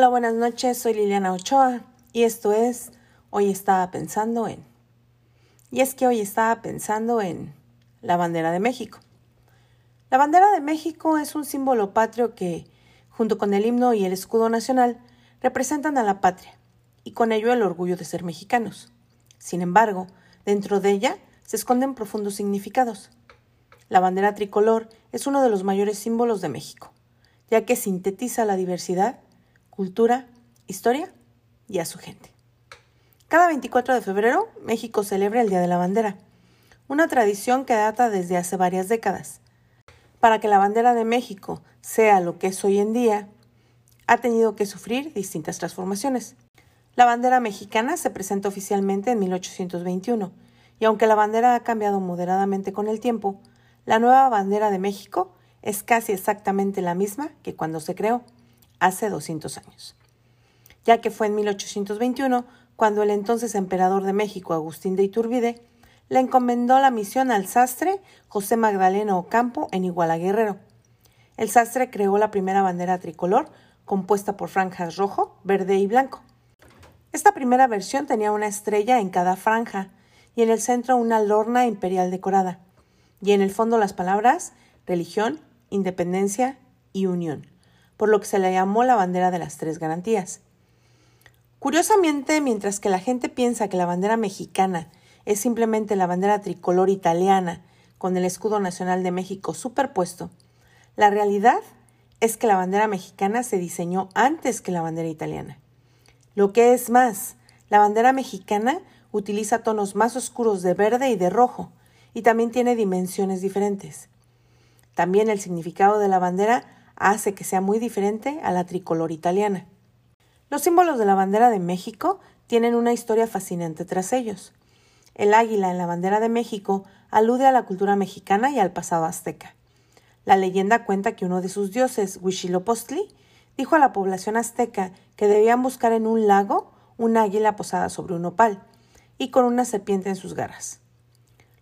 Hola, buenas noches, soy Liliana Ochoa y esto es Hoy estaba pensando en. Y es que hoy estaba pensando en la bandera de México. La bandera de México es un símbolo patrio que, junto con el himno y el escudo nacional, representan a la patria y con ello el orgullo de ser mexicanos. Sin embargo, dentro de ella se esconden profundos significados. La bandera tricolor es uno de los mayores símbolos de México, ya que sintetiza la diversidad, cultura, historia y a su gente. Cada 24 de febrero, México celebra el Día de la Bandera, una tradición que data desde hace varias décadas. Para que la bandera de México sea lo que es hoy en día, ha tenido que sufrir distintas transformaciones. La bandera mexicana se presenta oficialmente en 1821, y aunque la bandera ha cambiado moderadamente con el tiempo, la nueva bandera de México es casi exactamente la misma que cuando se creó, hace 200 años. Ya que fue en 1821 cuando el entonces emperador de México, Agustín de Iturbide, le encomendó la misión al sastre José Magdaleno Ocampo en Iguala Guerrero. El sastre creó la primera bandera tricolor compuesta por franjas rojo, verde y blanco. Esta primera versión tenía una estrella en cada franja y en el centro una lorna imperial decorada, y en el fondo las palabras religión, independencia y unión, por lo que se le llamó la bandera de las tres garantías. Curiosamente, mientras que la gente piensa que la bandera mexicana es simplemente la bandera tricolor italiana con el escudo nacional de México superpuesto, la realidad es que la bandera mexicana se diseñó antes que la bandera italiana. Lo que es más, la bandera mexicana utiliza tonos más oscuros de verde y de rojo, y también tiene dimensiones diferentes. También el significado de la bandera hace que sea muy diferente a la tricolor italiana. Los símbolos de la bandera de México tienen una historia fascinante tras ellos. El águila en la bandera de México alude a la cultura mexicana y al pasado azteca. La leyenda cuenta que uno de sus dioses, Huitzilopochtli, dijo a la población azteca que debían buscar en un lago un águila posada sobre un opal y con una serpiente en sus garras.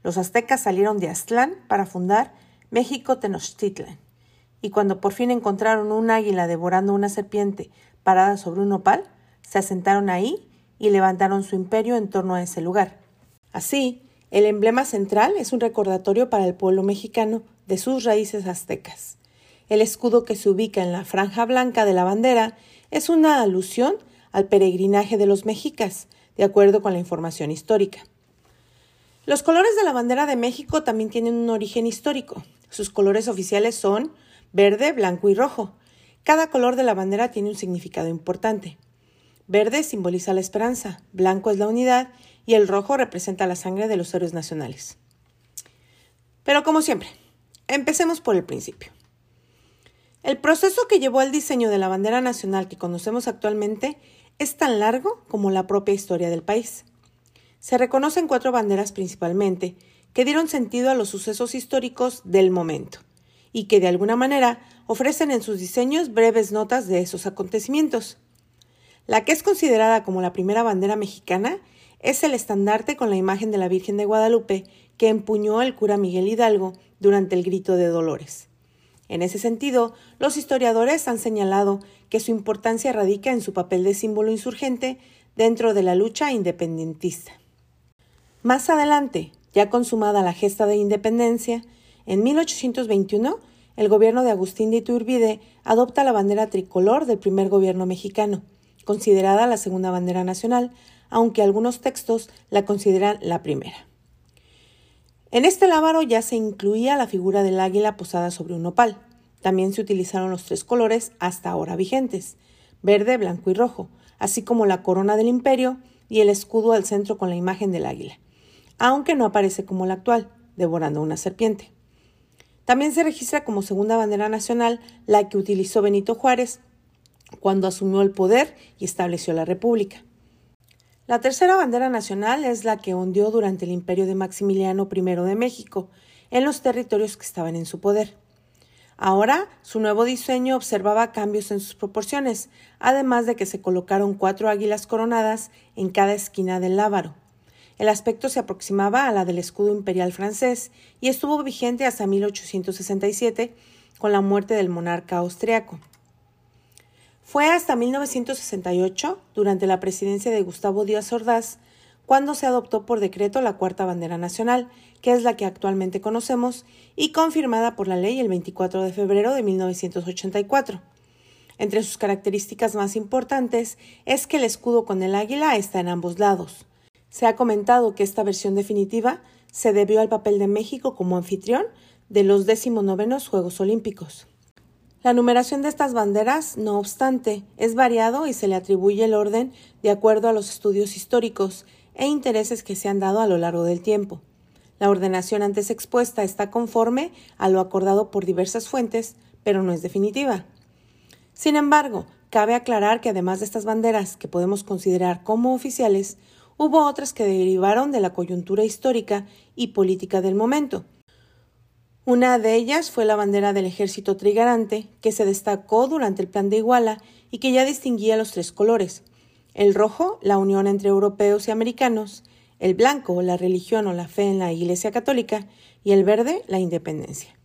Los aztecas salieron de Aztlán para fundar México Tenochtitlan, y cuando por fin encontraron un águila devorando una serpiente parada sobre un opal, se asentaron ahí y levantaron su imperio en torno a ese lugar. Así, el emblema central es un recordatorio para el pueblo mexicano de sus raíces aztecas. El escudo que se ubica en la franja blanca de la bandera es una alusión al peregrinaje de los mexicas, de acuerdo con la información histórica. Los colores de la bandera de México también tienen un origen histórico. Sus colores oficiales son verde, blanco y rojo, cada color de la bandera tiene un significado importante. Verde simboliza la esperanza, blanco es la unidad y el rojo representa la sangre de los héroes nacionales. Pero como siempre, empecemos por el principio. El proceso que llevó al diseño de la bandera nacional que conocemos actualmente es tan largo como la propia historia del país. Se reconocen cuatro banderas principalmente, que dieron sentido a los sucesos históricos del momento y que de alguna manera ofrecen en sus diseños breves notas de esos acontecimientos. La que es considerada como la primera bandera mexicana es el estandarte con la imagen de la Virgen de Guadalupe que empuñó el cura Miguel Hidalgo durante el grito de Dolores. En ese sentido, los historiadores han señalado que su importancia radica en su papel de símbolo insurgente dentro de la lucha independentista. Más adelante, ya consumada la gesta de independencia, en 1821, el gobierno de Agustín de Iturbide adopta la bandera tricolor del primer gobierno mexicano, considerada la segunda bandera nacional, aunque algunos textos la consideran la primera. En este lábaro ya se incluía la figura del águila posada sobre un nopal. También se utilizaron los tres colores hasta ahora vigentes, verde, blanco y rojo, así como la corona del imperio y el escudo al centro con la imagen del águila, aunque no aparece como la actual, devorando una serpiente. También se registra como segunda bandera nacional la que utilizó Benito Juárez cuando asumió el poder y estableció la República. La tercera bandera nacional es la que ondeó durante el imperio de Maximiliano I de México, en los territorios que estaban en su poder. Ahora, su nuevo diseño observaba cambios en sus proporciones, además de que se colocaron cuatro águilas coronadas en cada esquina del lábaro. El aspecto se aproximaba a la del escudo imperial francés y estuvo vigente hasta 1867 con la muerte del monarca austriaco. Fue hasta 1968, durante la presidencia de Gustavo Díaz Ordaz, cuando se adoptó por decreto la cuarta bandera nacional, que es la que actualmente conocemos, y confirmada por la ley el 24 de febrero de 1984. Entre sus características más importantes es que el escudo con el águila está en ambos lados. Se ha comentado que esta versión definitiva se debió al papel de México como anfitrión de los decimonovenos Juegos Olímpicos. La numeración de estas banderas, no obstante, es variado y se le atribuye el orden de acuerdo a los estudios históricos e intereses que se han dado a lo largo del tiempo. La ordenación antes expuesta está conforme a lo acordado por diversas fuentes, pero no es definitiva. Sin embargo, cabe aclarar que además de estas banderas que podemos considerar como oficiales, hubo otras que derivaron de la coyuntura histórica y política del momento. Una de ellas fue la bandera del ejército trigarante, que se destacó durante el Plan de Iguala y que ya distinguía los tres colores, el rojo, la unión entre europeos y americanos, el blanco, la religión o la fe en la Iglesia Católica, y el verde, la independencia.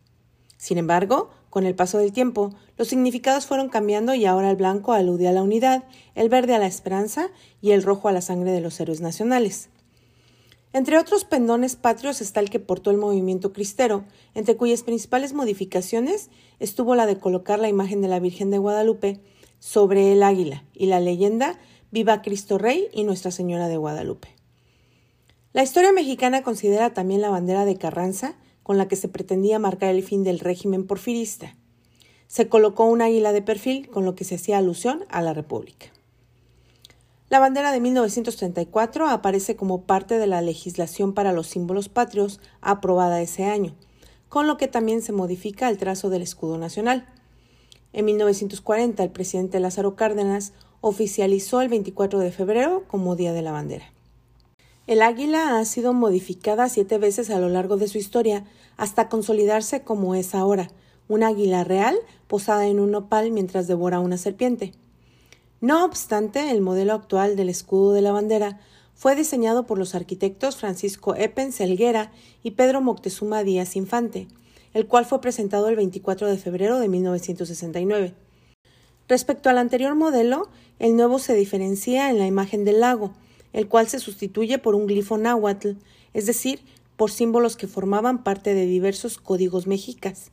Sin embargo, con el paso del tiempo, los significados fueron cambiando y ahora el blanco alude a la unidad, el verde a la esperanza y el rojo a la sangre de los héroes nacionales. Entre otros pendones patrios está el que portó el movimiento cristero, entre cuyas principales modificaciones estuvo la de colocar la imagen de la Virgen de Guadalupe sobre el águila y la leyenda Viva Cristo Rey y Nuestra Señora de Guadalupe. La historia mexicana considera también la bandera de Carranza, con la que se pretendía marcar el fin del régimen porfirista. Se colocó un águila de perfil, con lo que se hacía alusión a la República. La bandera de 1934 aparece como parte de la legislación para los símbolos patrios aprobada ese año, con lo que también se modifica el trazo del escudo nacional. En 1940, el presidente Lázaro Cárdenas oficializó el 24 de febrero como Día de la Bandera. El águila ha sido modificada siete veces a lo largo de su historia hasta consolidarse como es ahora, un águila real posada en un nopal mientras devora una serpiente. No obstante, el modelo actual del escudo de la bandera fue diseñado por los arquitectos Francisco Eppen Selguera y Pedro Moctezuma Díaz Infante, el cual fue presentado el 24 de febrero de 1969. Respecto al anterior modelo, el nuevo se diferencia en la imagen del lago, el cual se sustituye por un glifo náhuatl, es decir, por símbolos que formaban parte de diversos códigos mexicas.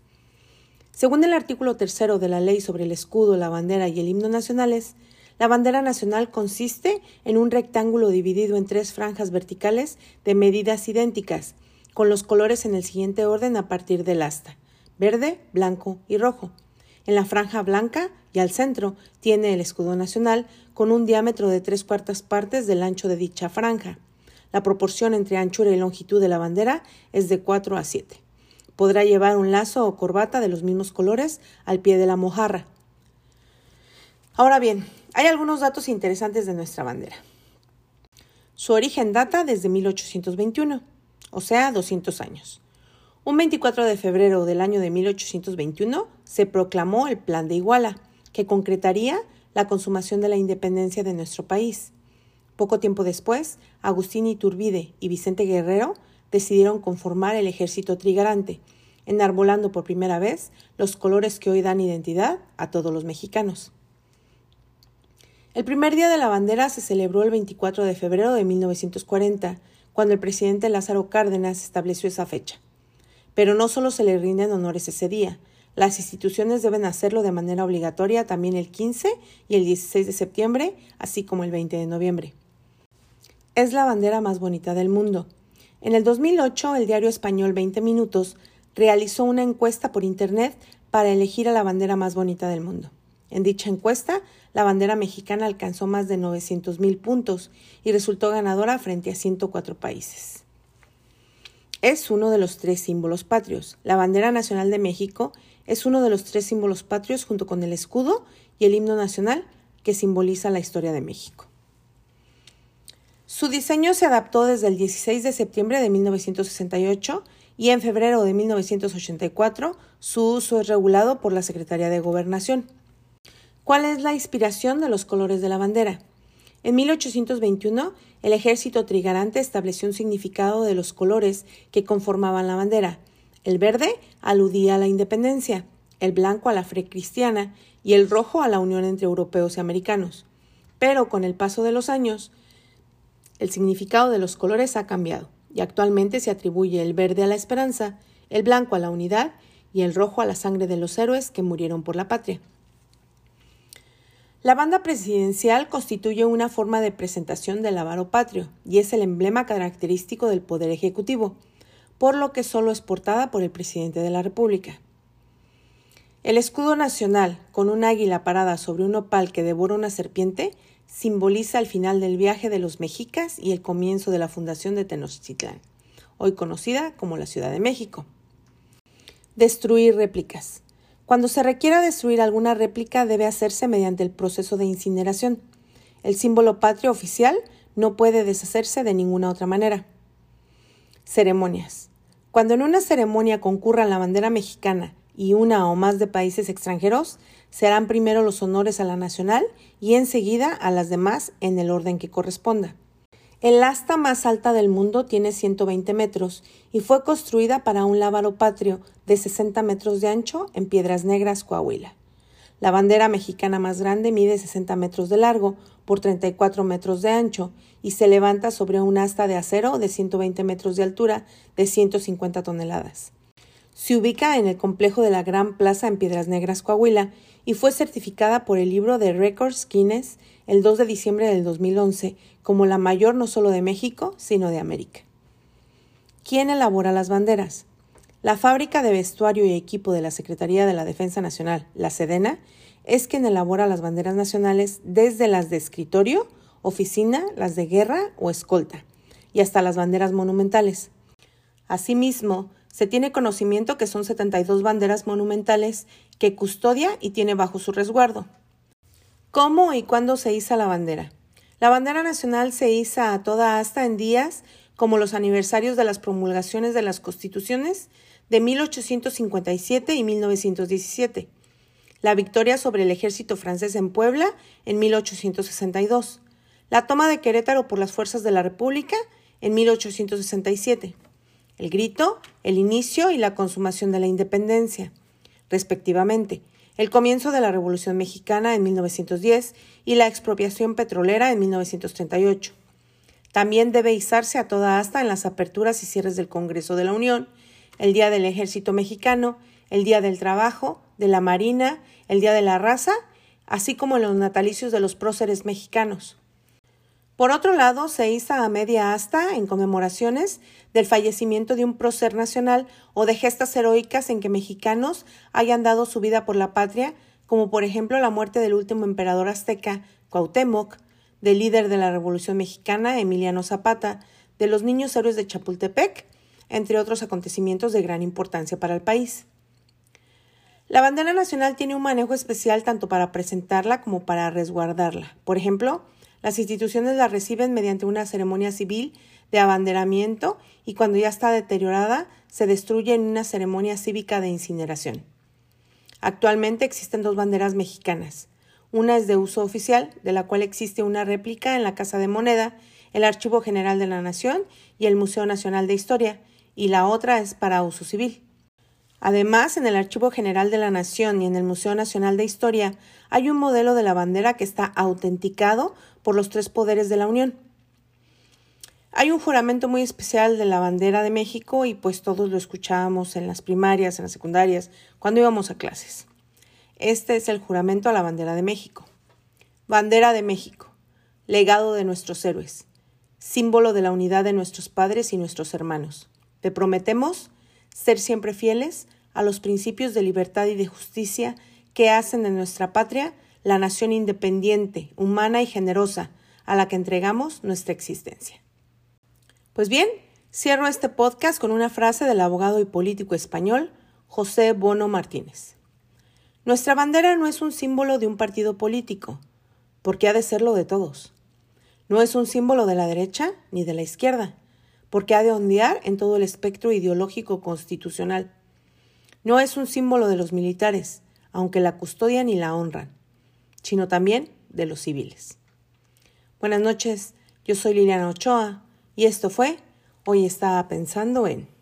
Según el artículo tercero de la ley sobre el escudo, la bandera y el himno nacionales, la bandera nacional consiste en un rectángulo dividido en tres franjas verticales de medidas idénticas, con los colores en el siguiente orden a partir del asta verde, blanco y rojo. En la franja blanca y al centro tiene el escudo nacional con un diámetro de tres cuartas partes del ancho de dicha franja. La proporción entre anchura y longitud de la bandera es de 4 a 7. Podrá llevar un lazo o corbata de los mismos colores al pie de la mojarra. Ahora bien, hay algunos datos interesantes de nuestra bandera. Su origen data desde 1821, o sea, 200 años. Un 24 de febrero del año de 1821 se proclamó el Plan de Iguala, que concretaría la consumación de la independencia de nuestro país. Poco tiempo después, Agustín Iturbide y Vicente Guerrero decidieron conformar el ejército trigarante, enarbolando por primera vez los colores que hoy dan identidad a todos los mexicanos. El primer día de la bandera se celebró el 24 de febrero de 1940, cuando el presidente Lázaro Cárdenas estableció esa fecha. Pero no solo se le rinden honores ese día, las instituciones deben hacerlo de manera obligatoria también el 15 y el 16 de septiembre, así como el 20 de noviembre. Es la bandera más bonita del mundo. En el 2008, el diario español 20 Minutos realizó una encuesta por Internet para elegir a la bandera más bonita del mundo. En dicha encuesta, la bandera mexicana alcanzó más de 900.000 puntos y resultó ganadora frente a 104 países es uno de los tres símbolos patrios. La bandera nacional de México es uno de los tres símbolos patrios junto con el escudo y el himno nacional que simboliza la historia de México. Su diseño se adaptó desde el 16 de septiembre de 1968 y en febrero de 1984 su uso es regulado por la Secretaría de Gobernación. ¿Cuál es la inspiración de los colores de la bandera? En 1821, el ejército trigarante estableció un significado de los colores que conformaban la bandera. El verde aludía a la independencia, el blanco a la fe cristiana y el rojo a la unión entre europeos y americanos. Pero con el paso de los años, el significado de los colores ha cambiado y actualmente se atribuye el verde a la esperanza, el blanco a la unidad y el rojo a la sangre de los héroes que murieron por la patria. La banda presidencial constituye una forma de presentación del avaro patrio y es el emblema característico del poder ejecutivo, por lo que solo es portada por el presidente de la República. El escudo nacional, con un águila parada sobre un opal que devora una serpiente, simboliza el final del viaje de los mexicas y el comienzo de la fundación de Tenochtitlán, hoy conocida como la Ciudad de México. Destruir réplicas. Cuando se requiera destruir alguna réplica debe hacerse mediante el proceso de incineración. El símbolo patrio oficial no puede deshacerse de ninguna otra manera. Ceremonias. Cuando en una ceremonia concurra la bandera mexicana y una o más de países extranjeros, serán primero los honores a la nacional y enseguida a las demás en el orden que corresponda. El asta más alta del mundo tiene 120 metros y fue construida para un lábaro patrio de 60 metros de ancho en Piedras Negras, Coahuila. La bandera mexicana más grande mide 60 metros de largo por 34 metros de ancho y se levanta sobre un asta de acero de 120 metros de altura de 150 toneladas. Se ubica en el complejo de la Gran Plaza en Piedras Negras, Coahuila, y fue certificada por el libro de Records Guinness el 2 de diciembre del 2011 como la mayor no solo de México, sino de América. ¿Quién elabora las banderas? La fábrica de vestuario y equipo de la Secretaría de la Defensa Nacional, la Sedena, es quien elabora las banderas nacionales desde las de escritorio, oficina, las de guerra o escolta, y hasta las banderas monumentales. Asimismo, se tiene conocimiento que son 72 banderas monumentales que custodia y tiene bajo su resguardo. ¿Cómo y cuándo se iza la bandera? La bandera nacional se iza a toda asta en días como los aniversarios de las promulgaciones de las constituciones de 1857 y 1917, la victoria sobre el ejército francés en Puebla en 1862, la toma de Querétaro por las fuerzas de la República en 1867 el grito, el inicio y la consumación de la independencia, respectivamente, el comienzo de la Revolución Mexicana en 1910 y la expropiación petrolera en 1938. También debe izarse a toda asta en las aperturas y cierres del Congreso de la Unión, el Día del Ejército Mexicano, el Día del Trabajo, de la Marina, el Día de la Raza, así como los natalicios de los próceres mexicanos. Por otro lado, se iza a media asta en conmemoraciones del fallecimiento de un prócer nacional o de gestas heroicas en que mexicanos hayan dado su vida por la patria, como por ejemplo la muerte del último emperador azteca, Cuauhtémoc, del líder de la Revolución Mexicana, Emiliano Zapata, de los niños héroes de Chapultepec, entre otros acontecimientos de gran importancia para el país. La bandera nacional tiene un manejo especial tanto para presentarla como para resguardarla. Por ejemplo, las instituciones la reciben mediante una ceremonia civil de abanderamiento y cuando ya está deteriorada se destruye en una ceremonia cívica de incineración. Actualmente existen dos banderas mexicanas. Una es de uso oficial, de la cual existe una réplica en la Casa de Moneda, el Archivo General de la Nación y el Museo Nacional de Historia, y la otra es para uso civil. Además, en el Archivo General de la Nación y en el Museo Nacional de Historia hay un modelo de la bandera que está autenticado por los tres poderes de la Unión. Hay un juramento muy especial de la bandera de México y pues todos lo escuchábamos en las primarias, en las secundarias, cuando íbamos a clases. Este es el juramento a la bandera de México. Bandera de México, legado de nuestros héroes, símbolo de la unidad de nuestros padres y nuestros hermanos. Te prometemos ser siempre fieles a los principios de libertad y de justicia que hacen de nuestra patria la nación independiente, humana y generosa a la que entregamos nuestra existencia. Pues bien, cierro este podcast con una frase del abogado y político español José Bono Martínez. Nuestra bandera no es un símbolo de un partido político, porque ha de serlo de todos. No es un símbolo de la derecha ni de la izquierda, porque ha de ondear en todo el espectro ideológico constitucional. No es un símbolo de los militares, aunque la custodian y la honran, sino también de los civiles. Buenas noches, yo soy Liliana Ochoa y esto fue Hoy estaba pensando en...